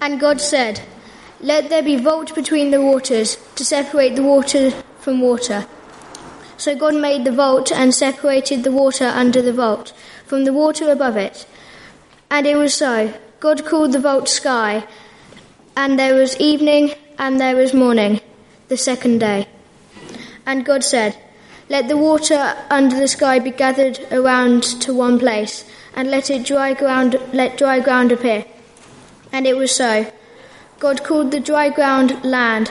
And God said, Let there be vault between the waters, to separate the water from water. So God made the vault and separated the water under the vault from the water above it. And it was so. God called the vault sky, and there was evening and there was morning, the second day. And God said, Let the water under the sky be gathered around to one place, and let it dry ground let dry ground appear. And it was so. God called the dry ground land,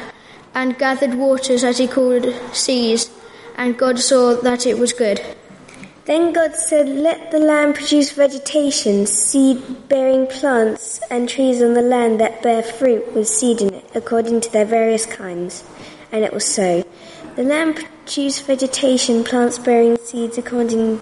and gathered waters as he called seas, and God saw that it was good. Then God said, Let the land produce vegetation, seed bearing plants, and trees on the land that bear fruit with seed in it, according to their various kinds. And it was so. The land produced vegetation, plants bearing seeds according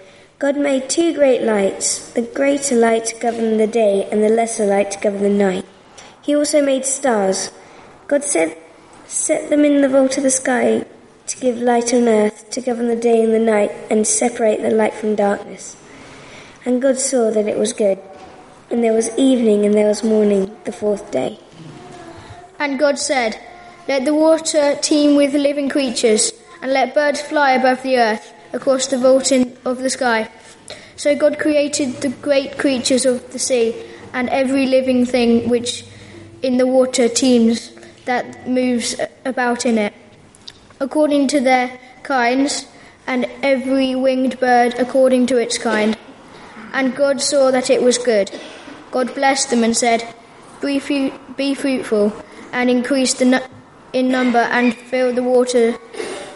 God made two great lights, the greater light to govern the day, and the lesser light to govern the night. He also made stars. God said, Set them in the vault of the sky to give light on earth, to govern the day and the night, and separate the light from darkness. And God saw that it was good. And there was evening and there was morning, the fourth day. And God said, Let the water teem with living creatures, and let birds fly above the earth, across the vaulting of the sky. So God created the great creatures of the sea, and every living thing which in the water teems that moves about in it, according to their kinds, and every winged bird according to its kind. And God saw that it was good. God blessed them and said, Be, fu- be fruitful, and increase the nu- in number, and fill the water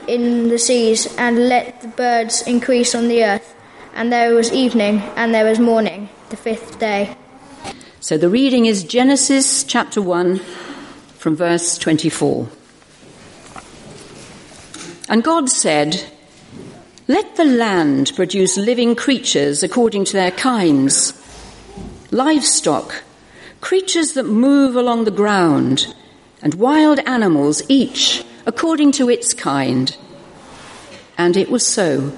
in the seas, and let the birds increase on the earth. And there was evening, and there was morning, the fifth day. So the reading is Genesis chapter 1 from verse 24. And God said, Let the land produce living creatures according to their kinds, livestock, creatures that move along the ground, and wild animals, each according to its kind. And it was so.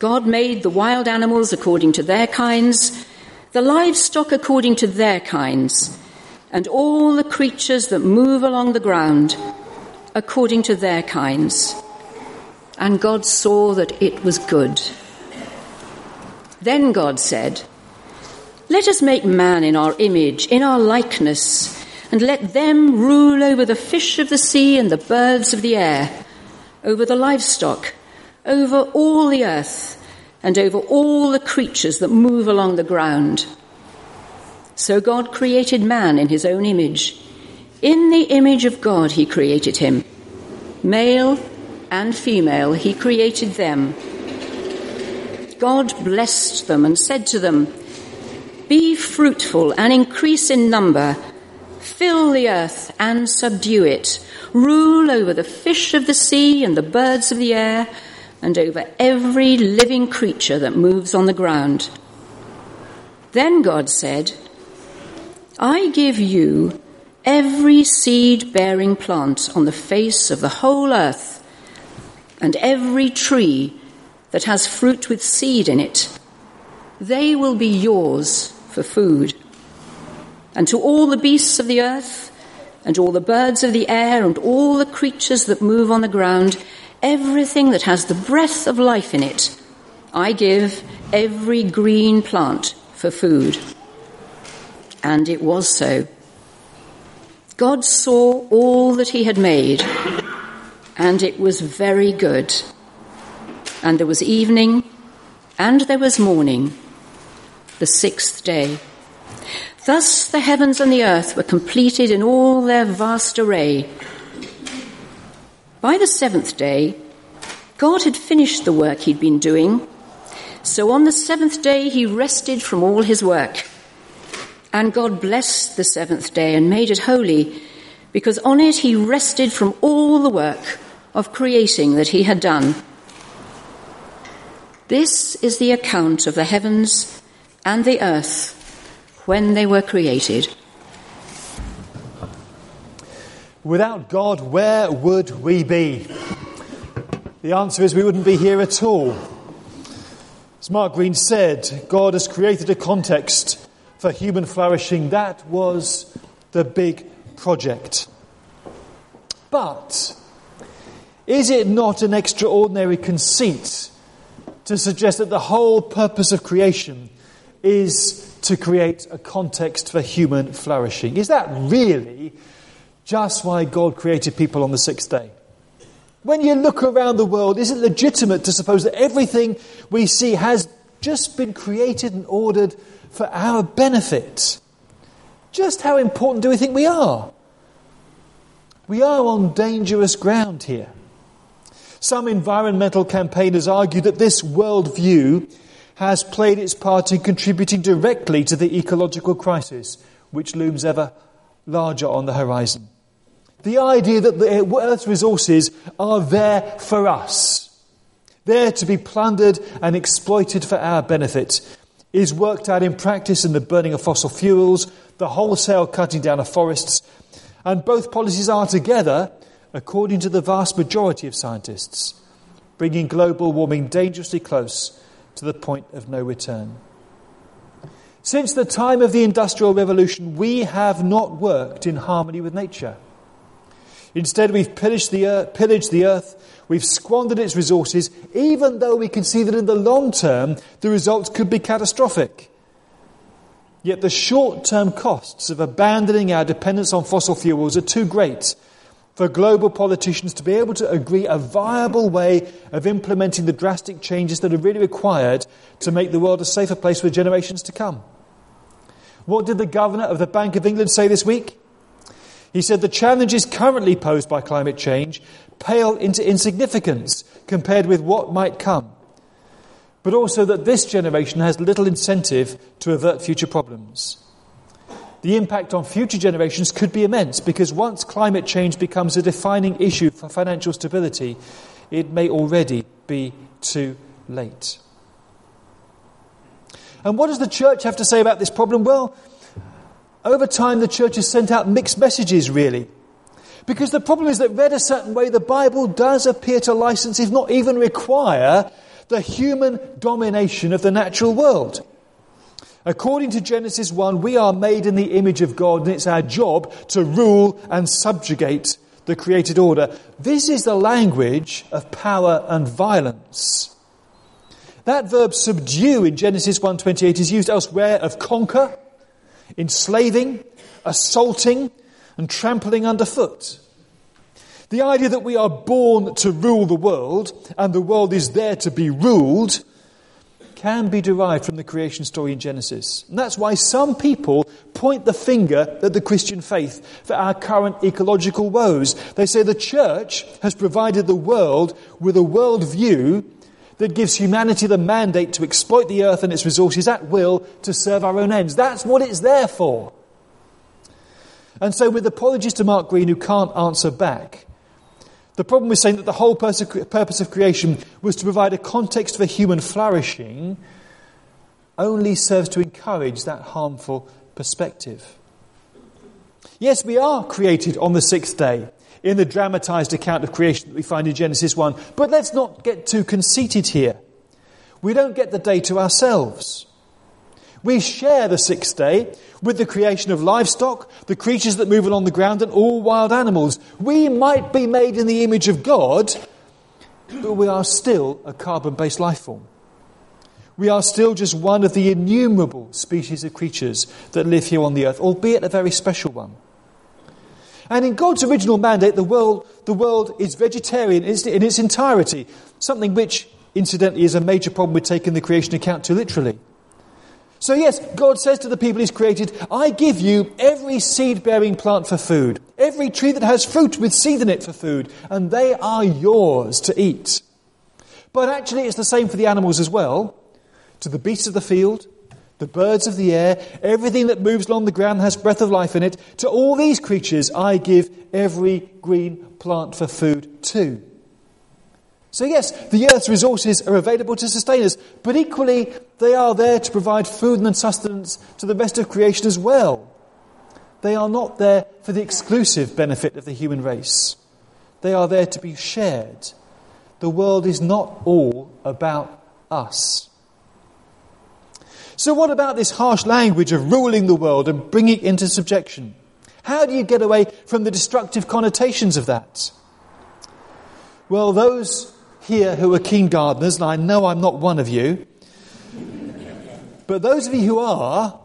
God made the wild animals according to their kinds, the livestock according to their kinds, and all the creatures that move along the ground according to their kinds. And God saw that it was good. Then God said, Let us make man in our image, in our likeness, and let them rule over the fish of the sea and the birds of the air, over the livestock, over all the earth, and over all the creatures that move along the ground. So God created man in his own image. In the image of God he created him. Male and female he created them. God blessed them and said to them, Be fruitful and increase in number. Fill the earth and subdue it. Rule over the fish of the sea and the birds of the air and over every living creature that moves on the ground. Then God said, I give you every seed bearing plant on the face of the whole earth, and every tree that has fruit with seed in it. They will be yours for food. And to all the beasts of the earth, and all the birds of the air, and all the creatures that move on the ground, everything that has the breath of life in it, I give every green plant for food. And it was so. God saw all that he had made, And it was very good. And there was evening, and there was morning, the sixth day. Thus the heavens and the earth were completed in all their vast array. By the seventh day, God had finished the work he'd been doing, so on the seventh day he rested from all his work. And God blessed the seventh day and made it holy, because on it he rested from all the work of creating that he had done. This is the account of the heavens and the earth when they were created. Without God, where would we be? The answer is we wouldn't be here at all. As Mark Green said, God has created a context for human flourishing. That was the big project. But is it not an extraordinary conceit to suggest that the whole purpose of creation is to create a context for human flourishing? Is that really just why God created people on the sixth day? When you look around the world, is it legitimate to suppose that everything we see has just been created and ordered for our benefit? Just how important do we think we are? We are on dangerous ground here. Some environmental campaigners argue that this worldview has played its part in contributing directly to the ecological crisis, which looms ever larger on the horizon. The idea that the uh, Earth's resources are there for us, there to be plundered and exploited for our benefit, is worked out in practice in the burning of fossil fuels, the wholesale cutting down of forests, and both policies are together, according to the vast majority of scientists, bringing global warming dangerously close to the point of no return. Since the time of the Industrial Revolution, we have not worked in harmony with nature. Instead, we've pillaged the, earth, pillaged the earth, we've squandered its resources, even though we can see that in the long term the results could be catastrophic. Yet the short term costs of abandoning our dependence on fossil fuels are too great for global politicians to be able to agree a viable way of implementing the drastic changes that are really required to make the world a safer place for generations to come. What did the governor of the Bank of England say this week? He said the challenges currently posed by climate change pale into insignificance compared with what might come, but also that this generation has little incentive to avert future problems. The impact on future generations could be immense because once climate change becomes a defining issue for financial stability, it may already be too late. And what does the church have to say about this problem? Well, over time, the church has sent out mixed messages, really. Because the problem is that, read a certain way, the Bible does appear to license, if not even require, the human domination of the natural world. According to Genesis 1, we are made in the image of God, and it's our job to rule and subjugate the created order. This is the language of power and violence. That verb subdue in Genesis 1:28 is used elsewhere of conquer, enslaving, assaulting, and trampling underfoot. The idea that we are born to rule the world and the world is there to be ruled can be derived from the creation story in Genesis. And that's why some people point the finger at the Christian faith for our current ecological woes. They say the church has provided the world with a worldview that gives humanity the mandate to exploit the earth and its resources at will to serve our own ends. That's what it's there for. And so, with apologies to Mark Green, who can't answer back, the problem with saying that the whole purpose of creation was to provide a context for human flourishing only serves to encourage that harmful perspective. Yes, we are created on the sixth day in the dramatized account of creation that we find in Genesis 1. But let's not get too conceited here. We don't get the day to ourselves. We share the sixth day with the creation of livestock, the creatures that move along the ground, and all wild animals. We might be made in the image of God, but we are still a carbon based life form. We are still just one of the innumerable species of creatures that live here on the earth, albeit a very special one. And in God's original mandate, the world, the world is vegetarian in its entirety, something which, incidentally, is a major problem with taking the creation account too literally. So, yes, God says to the people He's created, I give you every seed bearing plant for food, every tree that has fruit with seed in it for food, and they are yours to eat. But actually, it's the same for the animals as well. To the beasts of the field, the birds of the air, everything that moves along the ground has breath of life in it. To all these creatures I give every green plant for food too. So, yes, the earth's resources are available to sustain us, but equally they are there to provide food and sustenance to the rest of creation as well. They are not there for the exclusive benefit of the human race, they are there to be shared. The world is not all about us. So, what about this harsh language of ruling the world and bringing it into subjection? How do you get away from the destructive connotations of that? Well, those here who are keen gardeners, and I know I'm not one of you, but those of you who are,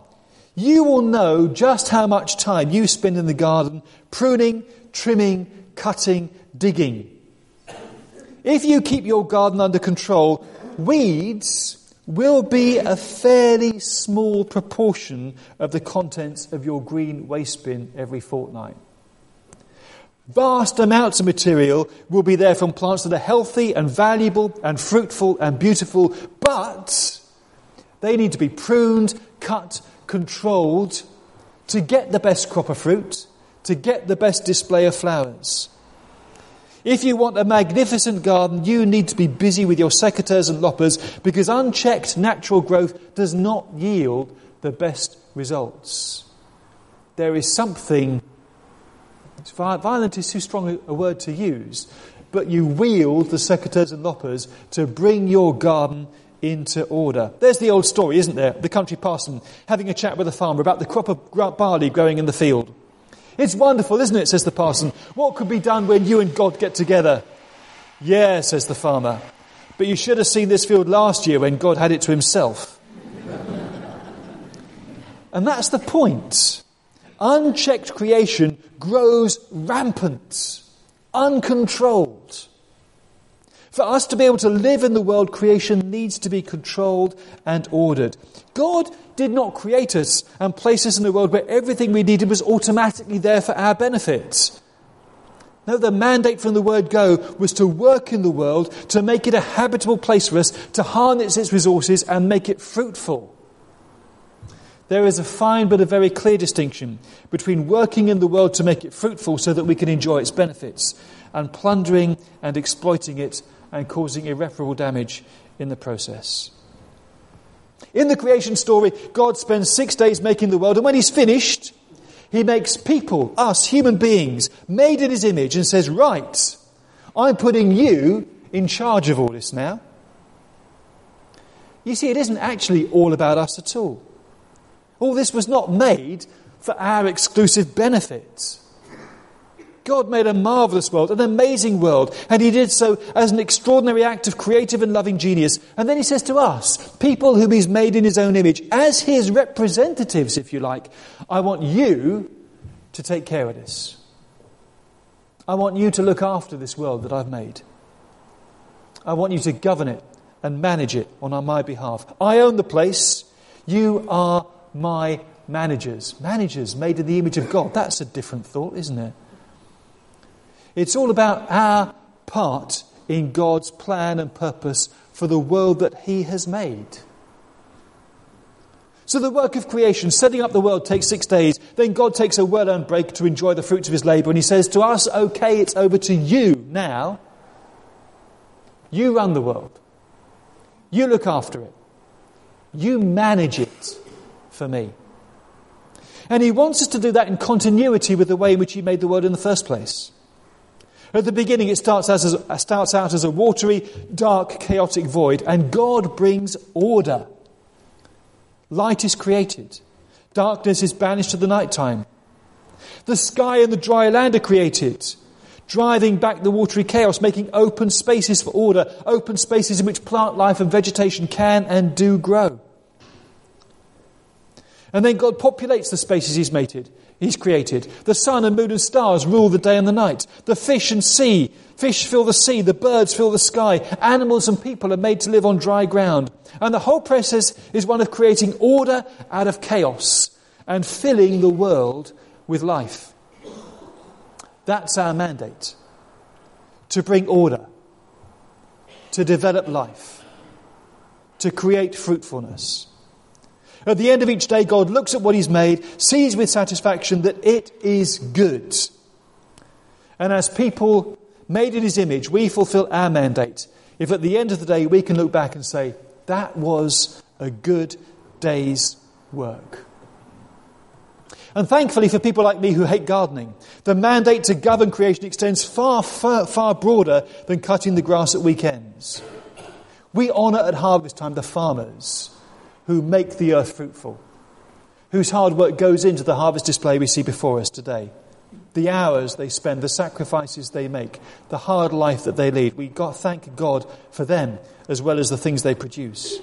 you will know just how much time you spend in the garden pruning, trimming, cutting, digging. If you keep your garden under control, weeds will be a fairly small proportion of the contents of your green waste bin every fortnight. Vast amounts of material will be there from plants that are healthy and valuable and fruitful and beautiful, but they need to be pruned, cut, controlled to get the best crop of fruit, to get the best display of flowers. If you want a magnificent garden, you need to be busy with your secateurs and loppers because unchecked natural growth does not yield the best results. There is something, violent is too strong a word to use, but you wield the secateurs and loppers to bring your garden into order. There's the old story, isn't there? The country parson having a chat with a farmer about the crop of barley growing in the field. It's wonderful, isn't it? says the parson. What could be done when you and God get together? Yeah, says the farmer. But you should have seen this field last year when God had it to himself. and that's the point. Unchecked creation grows rampant, uncontrolled. For us to be able to live in the world, creation needs to be controlled and ordered. God did not create us and place us in a world where everything we needed was automatically there for our benefit. No, the mandate from the word go was to work in the world, to make it a habitable place for us, to harness its resources and make it fruitful. There is a fine but a very clear distinction between working in the world to make it fruitful so that we can enjoy its benefits and plundering and exploiting it and causing irreparable damage in the process. In the creation story, God spends six days making the world, and when He's finished, He makes people, us human beings, made in His image, and says, Right, I'm putting you in charge of all this now. You see, it isn't actually all about us at all. All this was not made for our exclusive benefit. God made a marvelous world, an amazing world, and He did so as an extraordinary act of creative and loving genius. And then He says to us, people whom He's made in His own image, as His representatives, if you like, I want you to take care of this. I want you to look after this world that I've made. I want you to govern it and manage it on my behalf. I own the place. You are my managers. Managers made in the image of God. That's a different thought, isn't it? It's all about our part in God's plan and purpose for the world that He has made. So the work of creation, setting up the world, takes six days. Then God takes a well earned break to enjoy the fruits of His labour, and He says to us, Okay, it's over to you now. You run the world, you look after it, you manage it for me. And He wants us to do that in continuity with the way in which He made the world in the first place. At the beginning, it starts, as a, starts out as a watery, dark, chaotic void, and God brings order. Light is created, darkness is banished to the night time. The sky and the dry land are created, driving back the watery chaos, making open spaces for order, open spaces in which plant life and vegetation can and do grow. And then God populates the spaces He's mated, He's created. The sun and moon and stars rule the day and the night. The fish and sea, fish fill the sea, the birds fill the sky. Animals and people are made to live on dry ground. And the whole process is one of creating order out of chaos and filling the world with life. That's our mandate to bring order, to develop life, to create fruitfulness. At the end of each day, God looks at what He's made, sees with satisfaction that it is good. And as people made in His image, we fulfill our mandate. If at the end of the day we can look back and say, that was a good day's work. And thankfully, for people like me who hate gardening, the mandate to govern creation extends far, far, far broader than cutting the grass at weekends. We honour at harvest time the farmers who make the earth fruitful, whose hard work goes into the harvest display we see before us today. The hours they spend, the sacrifices they make, the hard life that they lead. We got, thank God for them as well as the things they produce.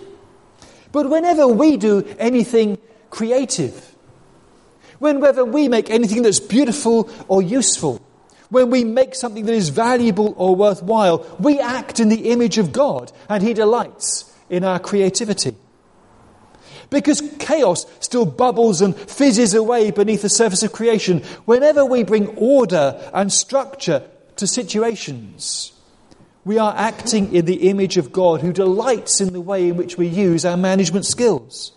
But whenever we do anything creative, whenever we make anything that's beautiful or useful, when we make something that is valuable or worthwhile, we act in the image of God and He delights in our creativity. Because chaos still bubbles and fizzes away beneath the surface of creation, whenever we bring order and structure to situations, we are acting in the image of God who delights in the way in which we use our management skills.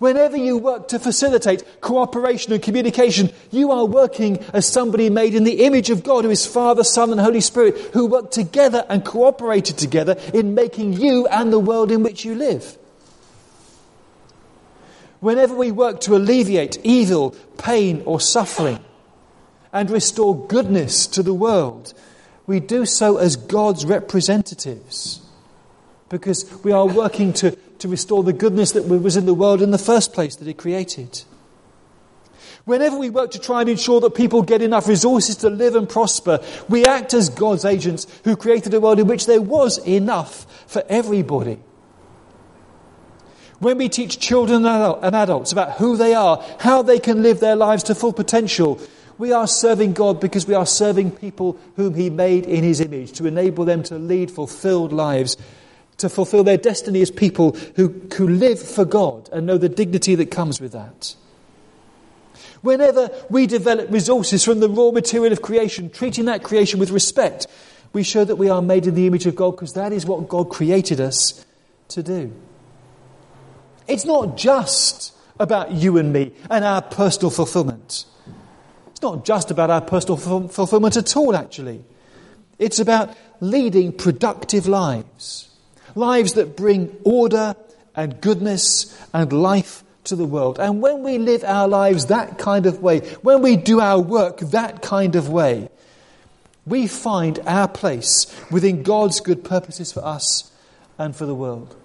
Whenever you work to facilitate cooperation and communication, you are working as somebody made in the image of God, who is Father, Son, and Holy Spirit, who work together and cooperated together in making you and the world in which you live. Whenever we work to alleviate evil, pain, or suffering, and restore goodness to the world, we do so as God's representatives because we are working to to restore the goodness that was in the world in the first place that He created. Whenever we work to try and ensure that people get enough resources to live and prosper, we act as God's agents who created a world in which there was enough for everybody. When we teach children and adults about who they are, how they can live their lives to full potential, we are serving God because we are serving people whom He made in His image to enable them to lead fulfilled lives to fulfill their destiny as people who, who live for God and know the dignity that comes with that. Whenever we develop resources from the raw material of creation, treating that creation with respect, we show that we are made in the image of God because that is what God created us to do. It's not just about you and me and our personal fulfillment. It's not just about our personal fulfillment at all, actually. It's about leading productive lives lives that bring order and goodness and life to the world. And when we live our lives that kind of way, when we do our work that kind of way, we find our place within God's good purposes for us and for the world.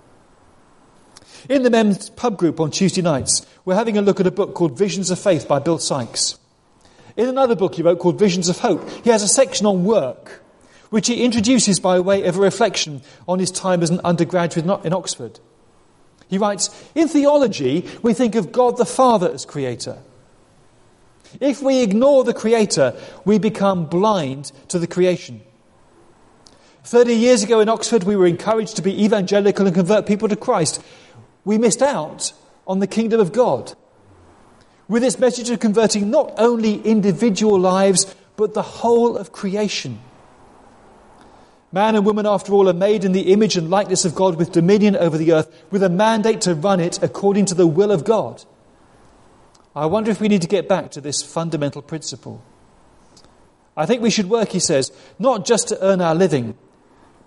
In the men's pub group on Tuesday nights, we're having a look at a book called Visions of Faith by Bill Sykes. In another book he wrote called Visions of Hope, he has a section on work which he introduces by way of a reflection on his time as an undergraduate in Oxford. He writes In theology, we think of God the Father as creator. If we ignore the creator, we become blind to the creation. Thirty years ago in Oxford, we were encouraged to be evangelical and convert people to Christ. We missed out on the kingdom of God. With its message of converting not only individual lives, but the whole of creation. Man and woman, after all, are made in the image and likeness of God with dominion over the earth, with a mandate to run it according to the will of God. I wonder if we need to get back to this fundamental principle. I think we should work, he says, not just to earn our living,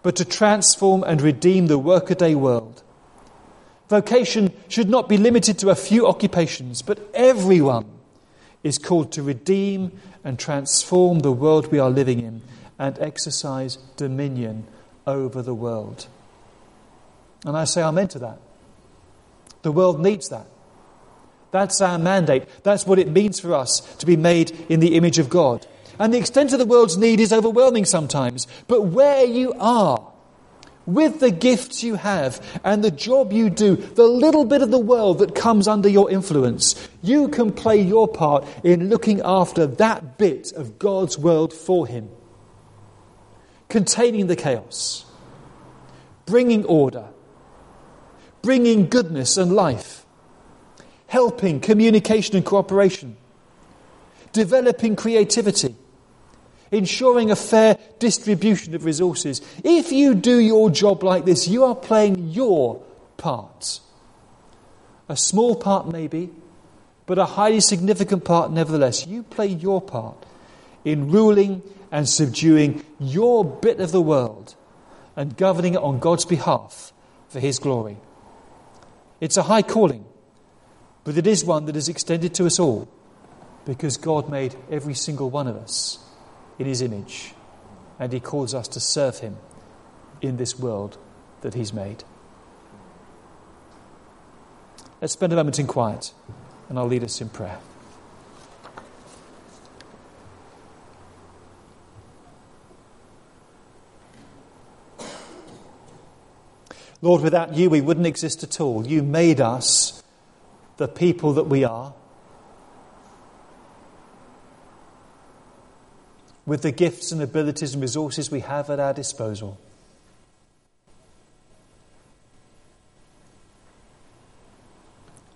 but to transform and redeem the workaday world. Vocation should not be limited to a few occupations, but everyone is called to redeem and transform the world we are living in and exercise dominion over the world. And I say amen to that. The world needs that. That's our mandate. That's what it means for us to be made in the image of God. And the extent of the world's need is overwhelming sometimes. But where you are, with the gifts you have and the job you do, the little bit of the world that comes under your influence, you can play your part in looking after that bit of God's world for Him. Containing the chaos, bringing order, bringing goodness and life, helping communication and cooperation, developing creativity ensuring a fair distribution of resources. If you do your job like this, you are playing your part. A small part, maybe, but a highly significant part nevertheless. You play your part in ruling and subduing your bit of the world and governing it on God's behalf for His glory. It's a high calling, but it is one that is extended to us all because God made every single one of us in his image, and he calls us to serve him in this world that he's made. Let's spend a moment in quiet, and I'll lead us in prayer. Lord, without you, we wouldn't exist at all. You made us the people that we are. With the gifts and abilities and resources we have at our disposal.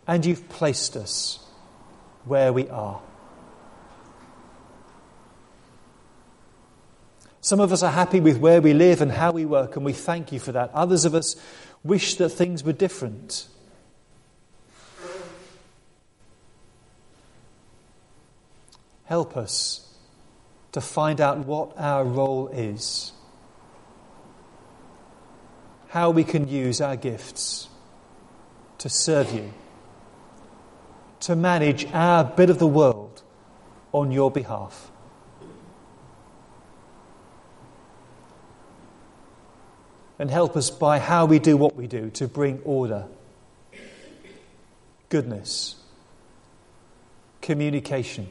And you've placed us where we are. Some of us are happy with where we live and how we work, and we thank you for that. Others of us wish that things were different. Help us to find out what our role is, how we can use our gifts to serve you, to manage our bit of the world on your behalf. And help us by how we do what we do to bring order, goodness, communication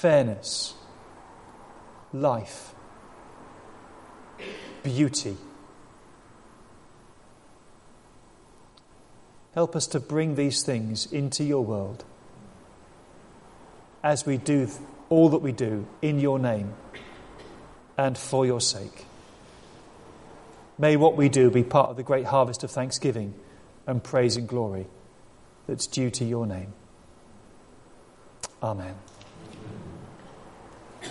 fairness, life, beauty. Help us to bring these things into your world as we do all that we do in your name and for your sake. May what we do be part of the great harvest of thanksgiving and praise and glory that's due to your name. Amen.